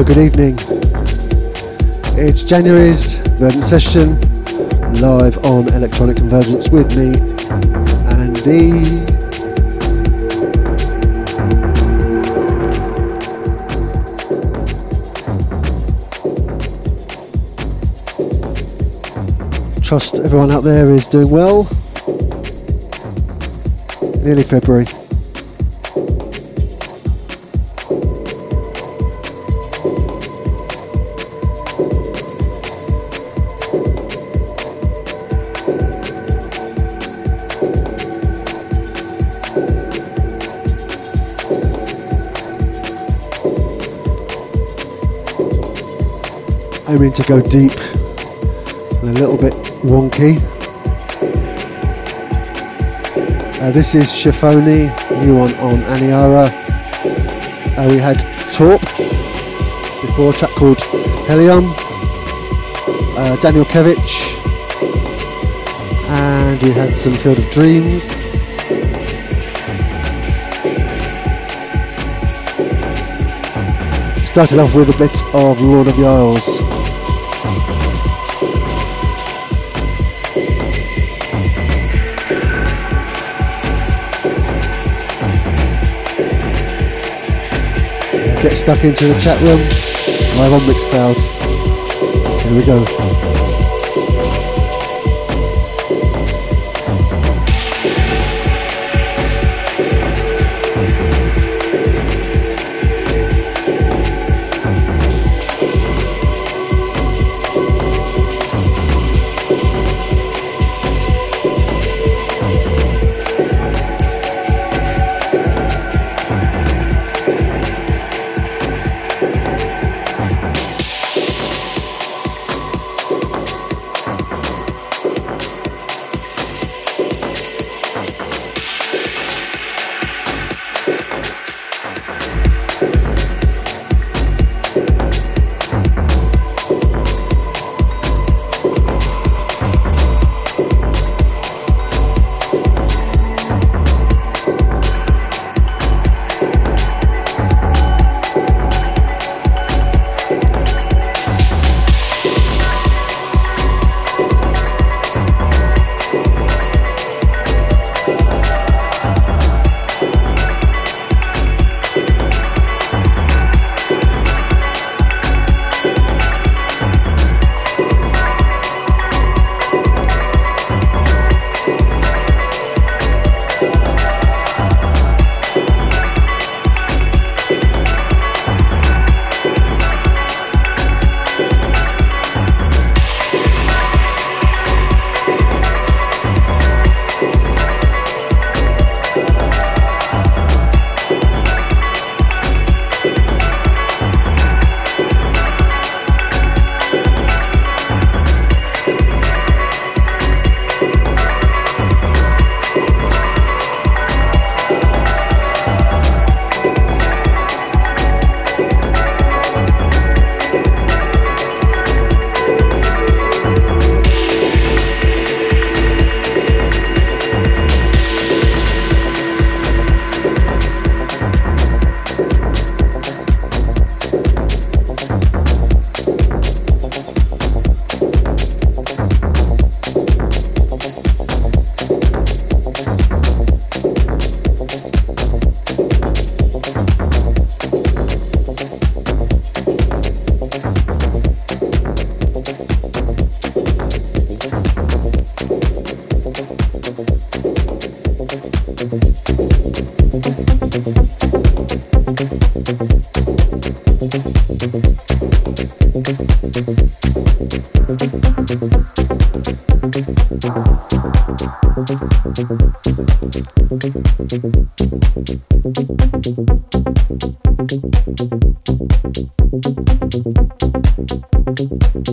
Good evening. It's January's Verdant Session, live on Electronic Convergence with me, Andy. Trust everyone out there is doing well. Nearly February. Aiming to go deep and a little bit wonky. Uh, this is Chefone, new one on Aniara. Uh, we had Taupe before, a track called Helion, uh, Daniel Kevich, and we had some Field of Dreams. Started off with a bit of Lord of the Isles. Get stuck into the chat room live on Mixcloud. Here we go.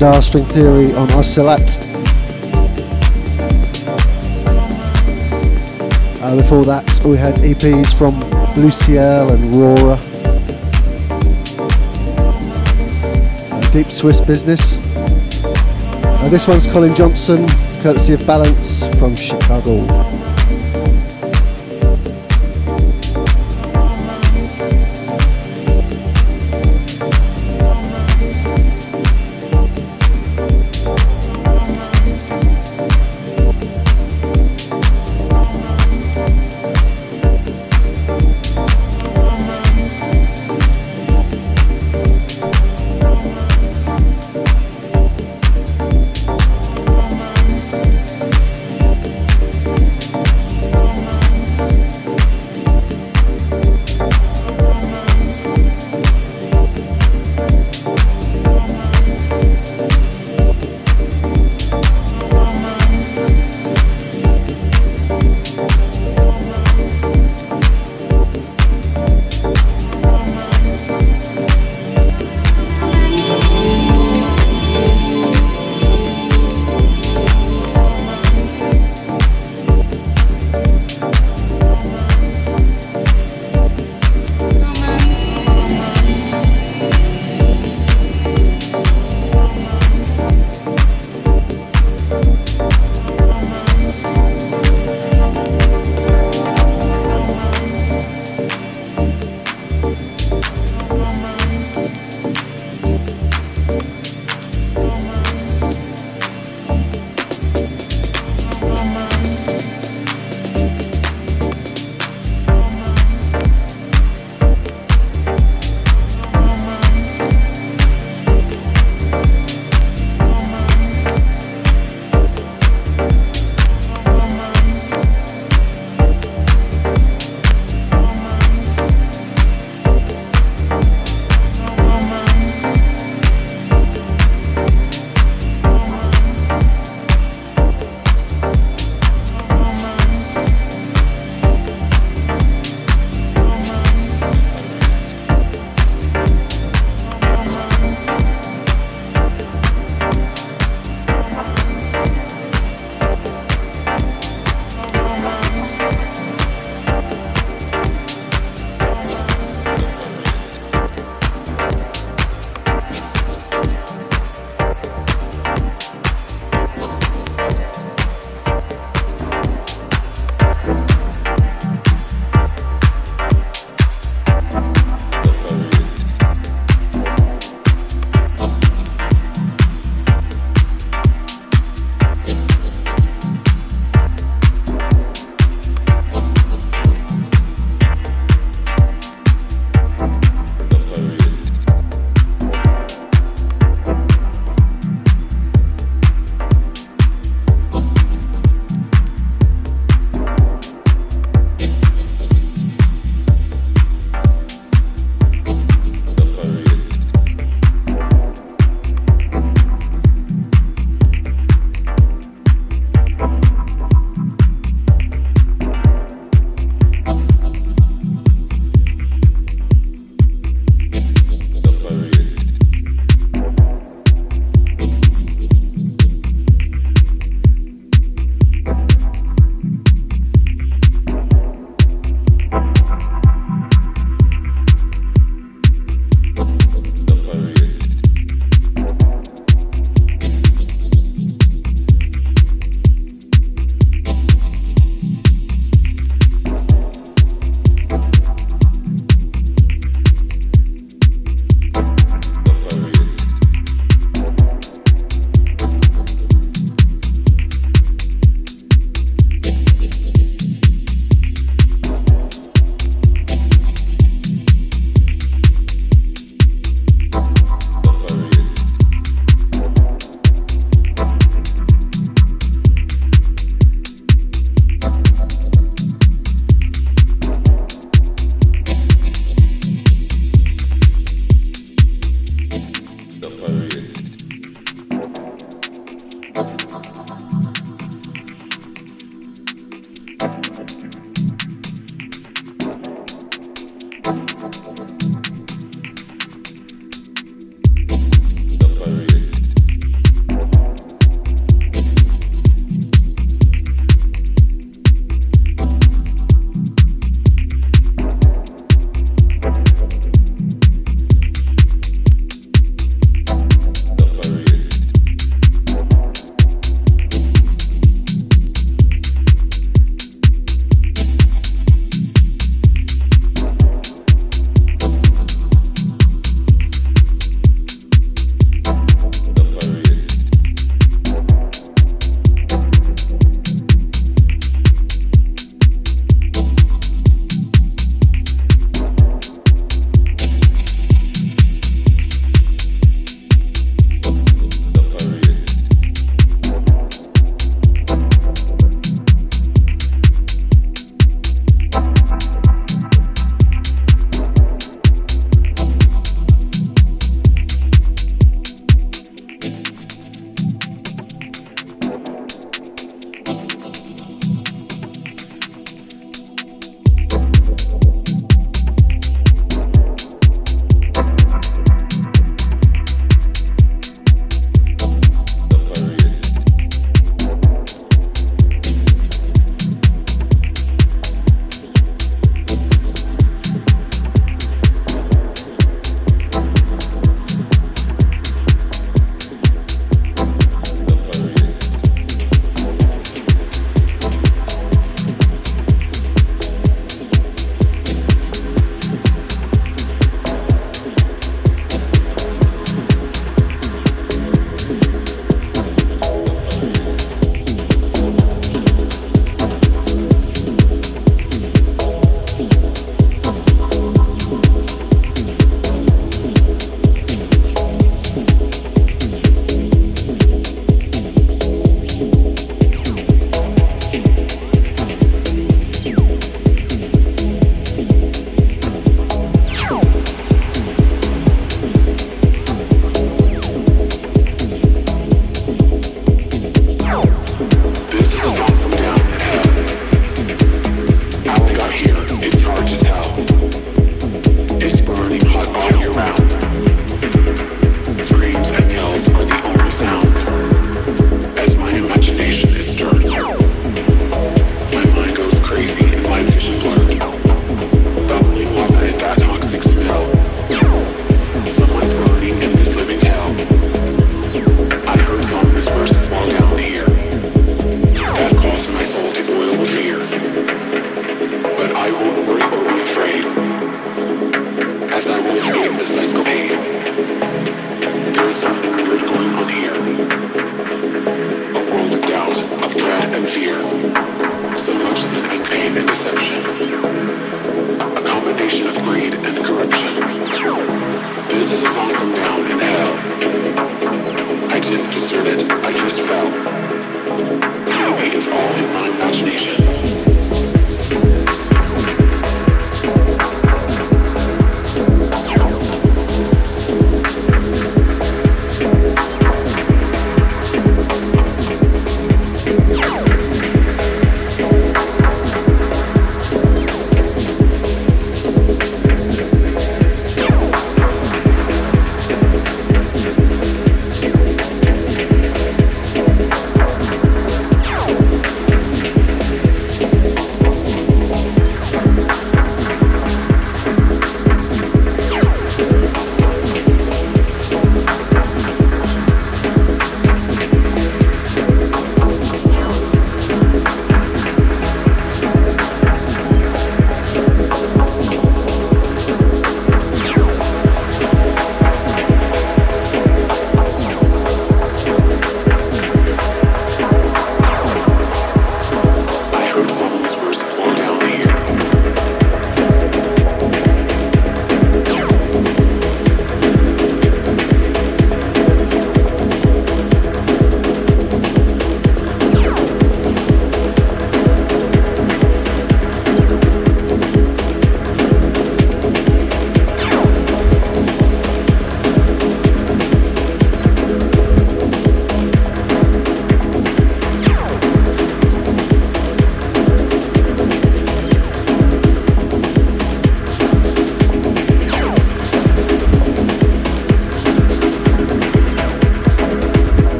Mandar String Theory on Oscillat. Uh, before that, we had EPs from Blue Ciel and Rora. Uh, Deep Swiss Business. Uh, this one's Colin Johnson, courtesy of Balance from Chicago.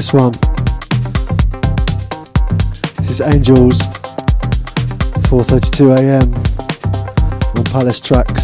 This one. This is Angels, 4:32 a.m. on Palace Trax.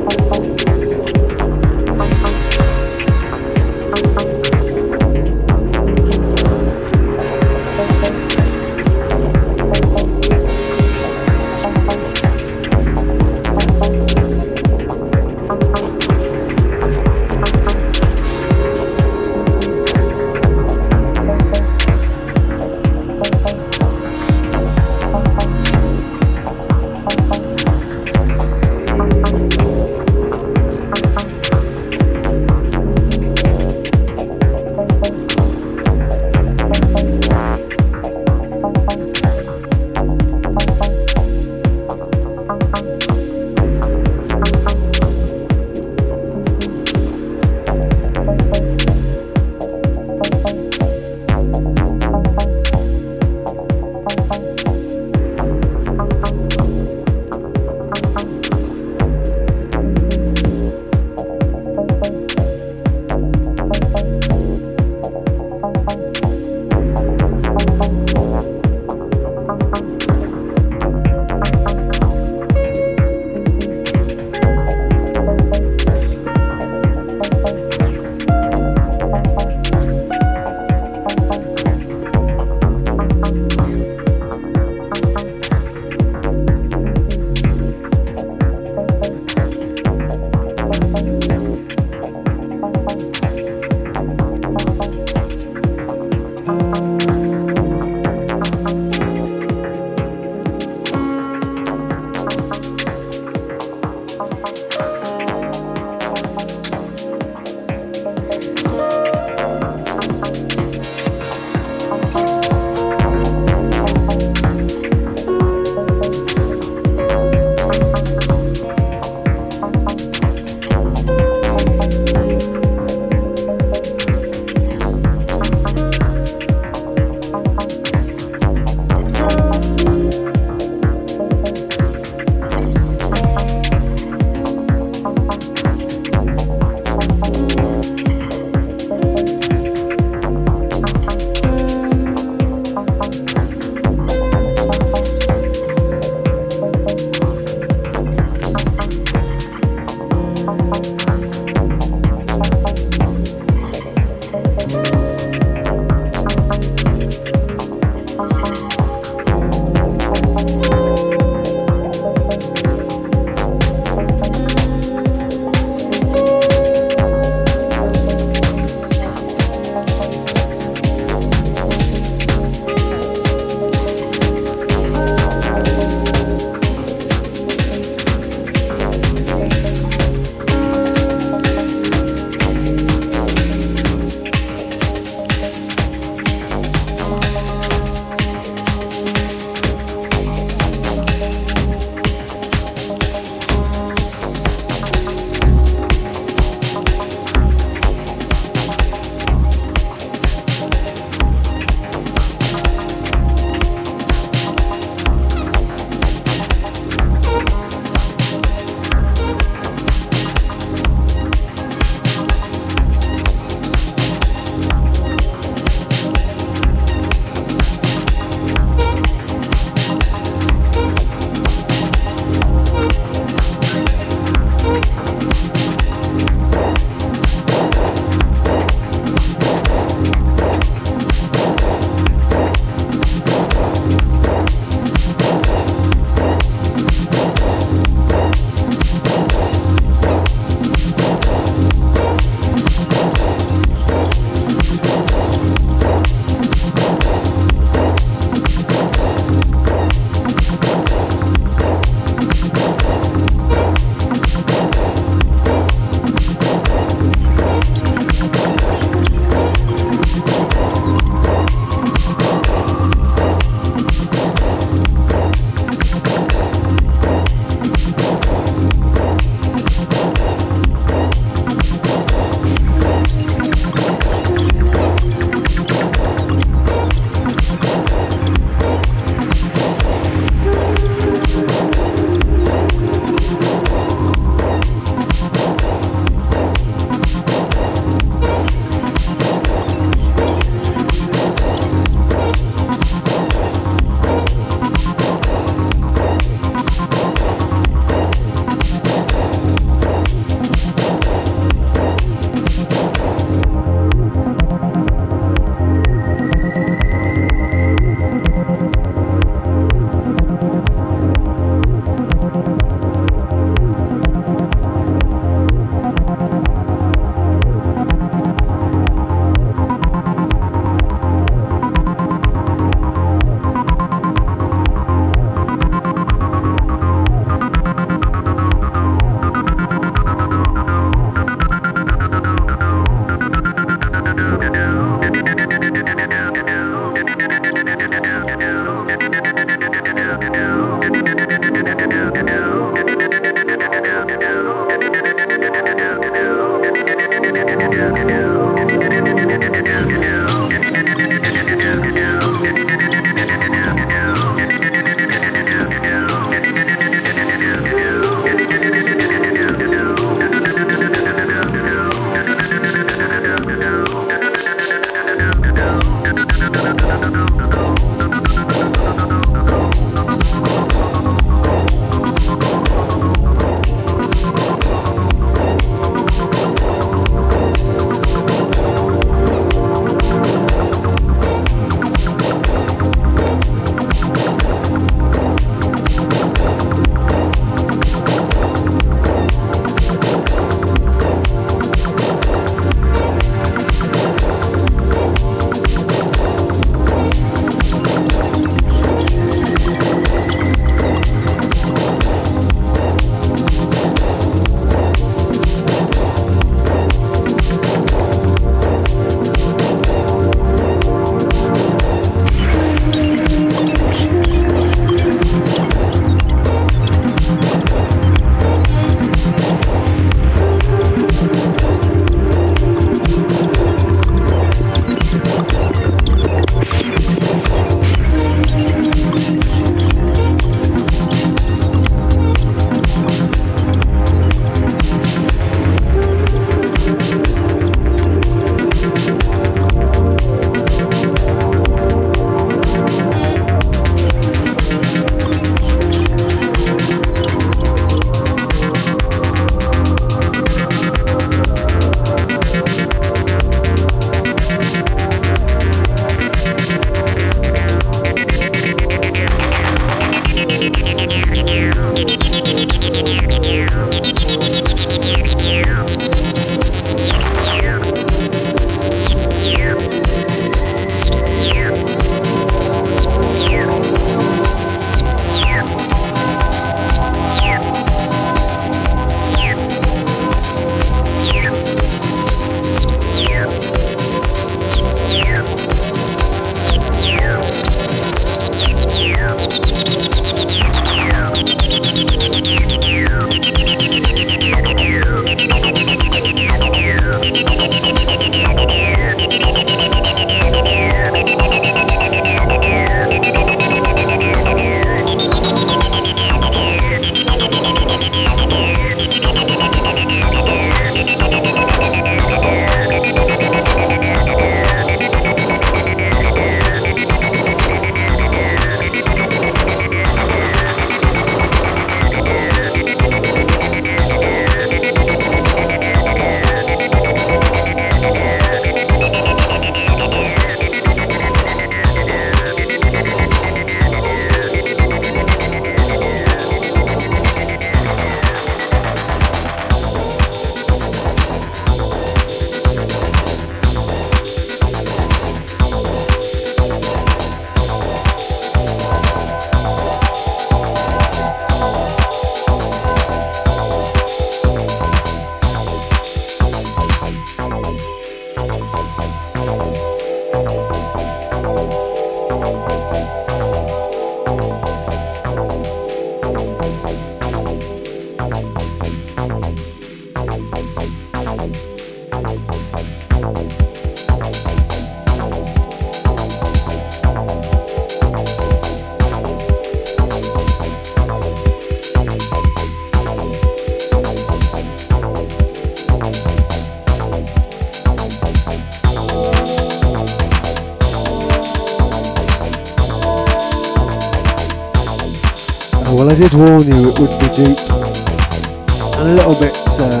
I did warn you it would be deep and a little bit, uh,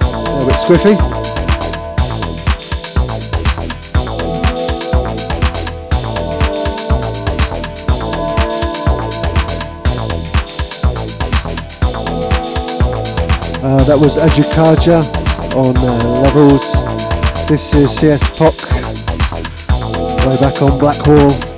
a little bit squiffy. Uh, that was Ajukaja on uh, levels. This is CS Pok, way back on Black Wall.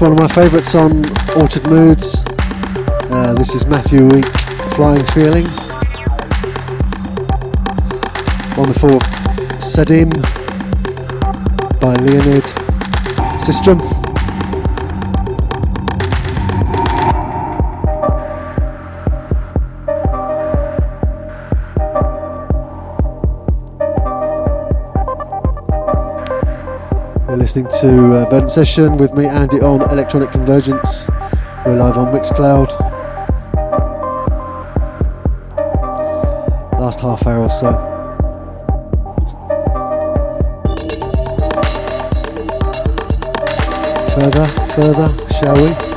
One of my favourites on Altered Moods. Uh, this is Matthew Wieck, Flying Feeling. One before Sadim by Leonid Sistrum. Listening to uh, Session with me, Andy, on Electronic Convergence. We're live on Mixcloud. Last half hour or so. Further, further, shall we?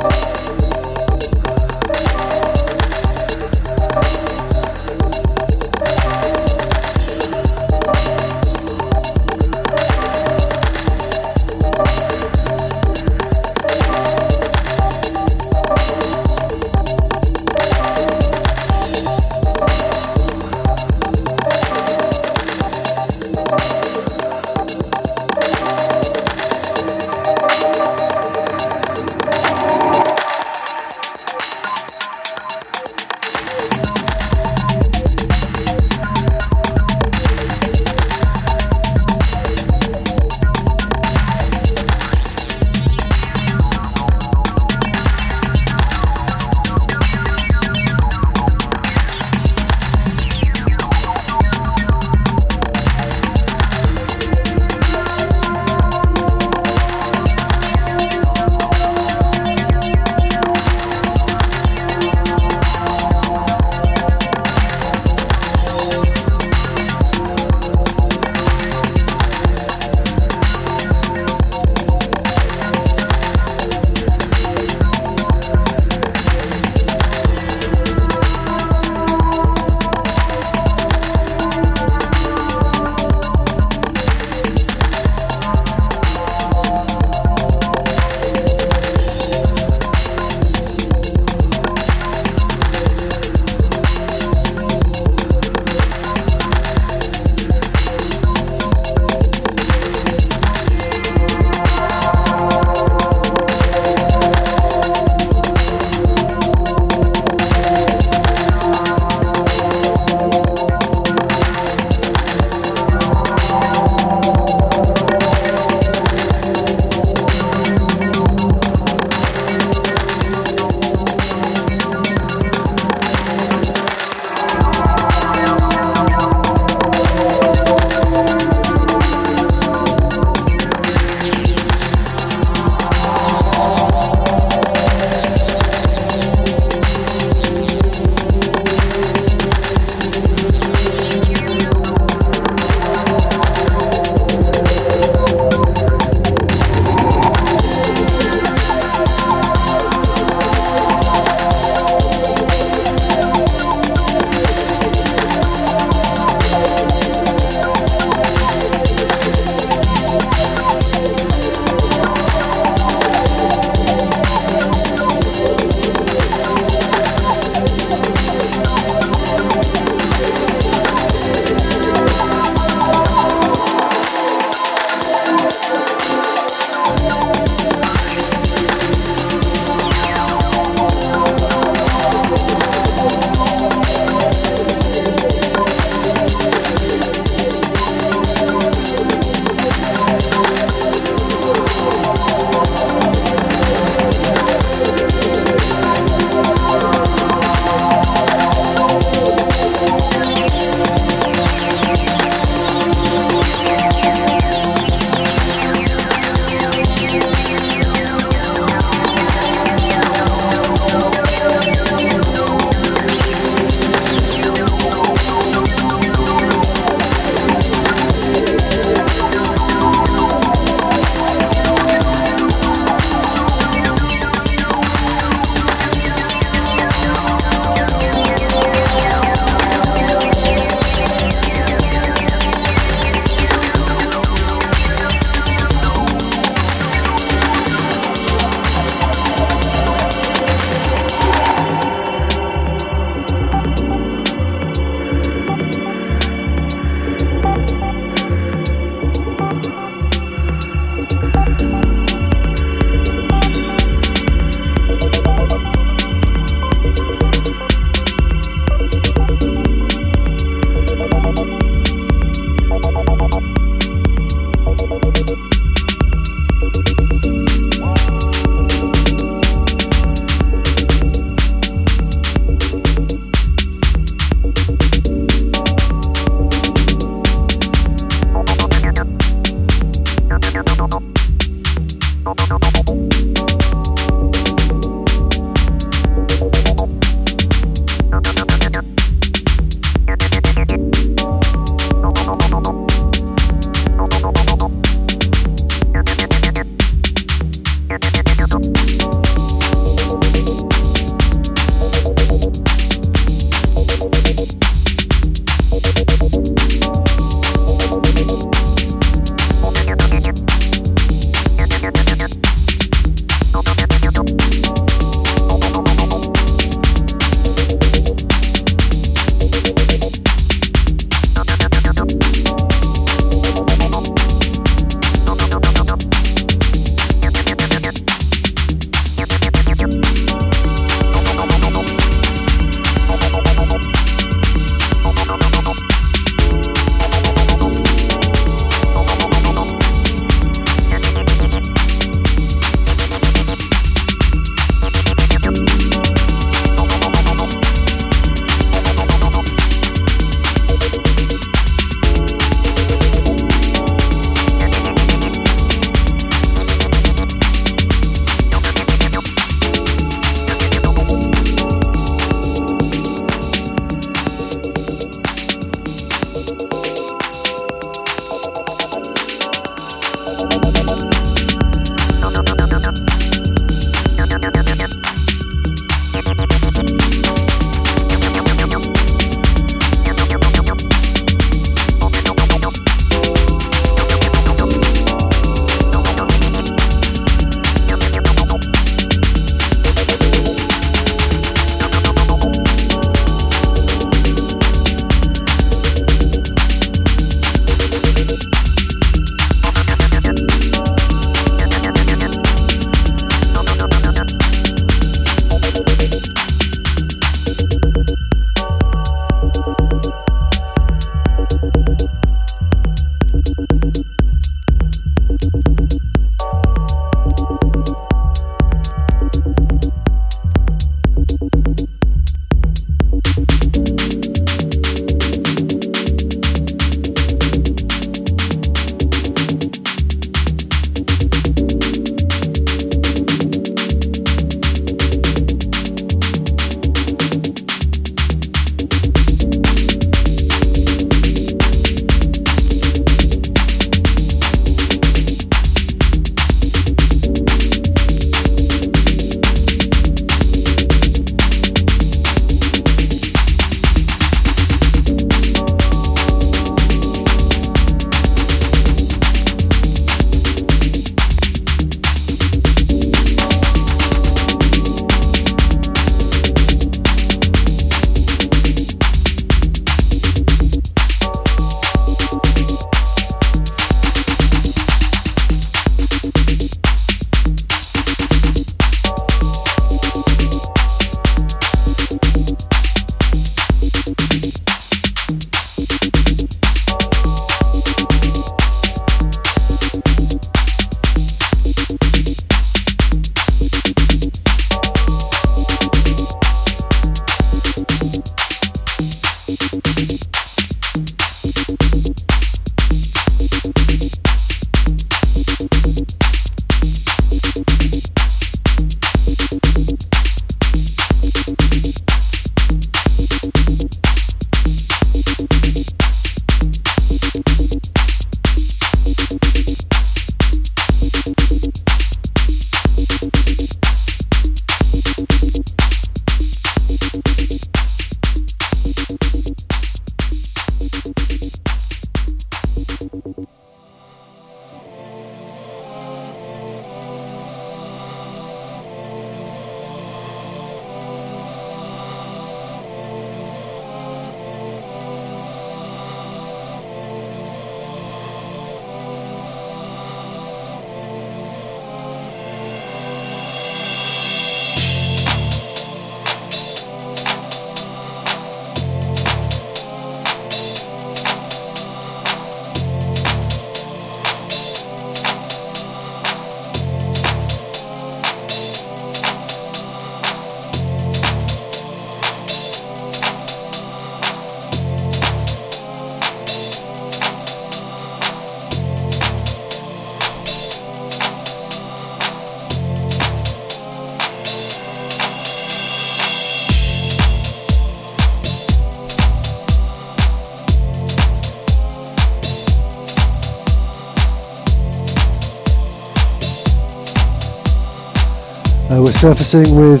Surfacing with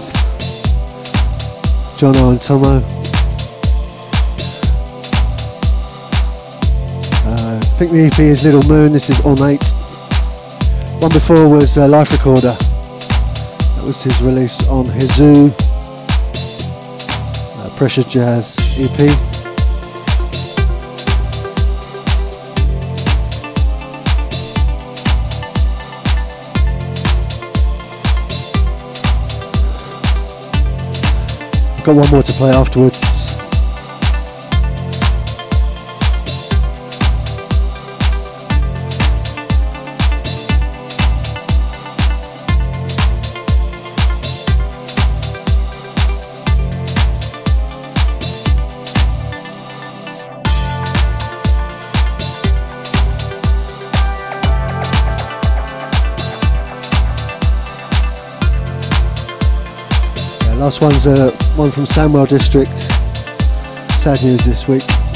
Jonno and Tommo. Uh, I think the EP is Little Moon, this is Ornate. One before was uh, Life Recorder. That was his release on Hizou. Uh, Pressure Jazz EP. Got one more to play afterwards. last one's uh, one from Sandwell District. Sad news this week.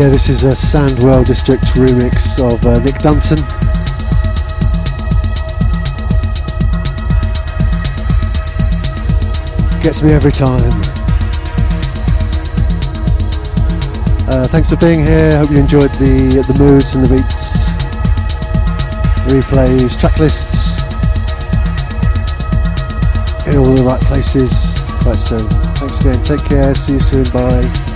Yeah, this is a Sandwell District remix of uh, Nick Dunton. Gets me every time. Uh, thanks for being here. Hope you enjoyed the the moods and the beats, replays, track lists in all the right places quite soon. Thanks again. Take care. See you soon. Bye.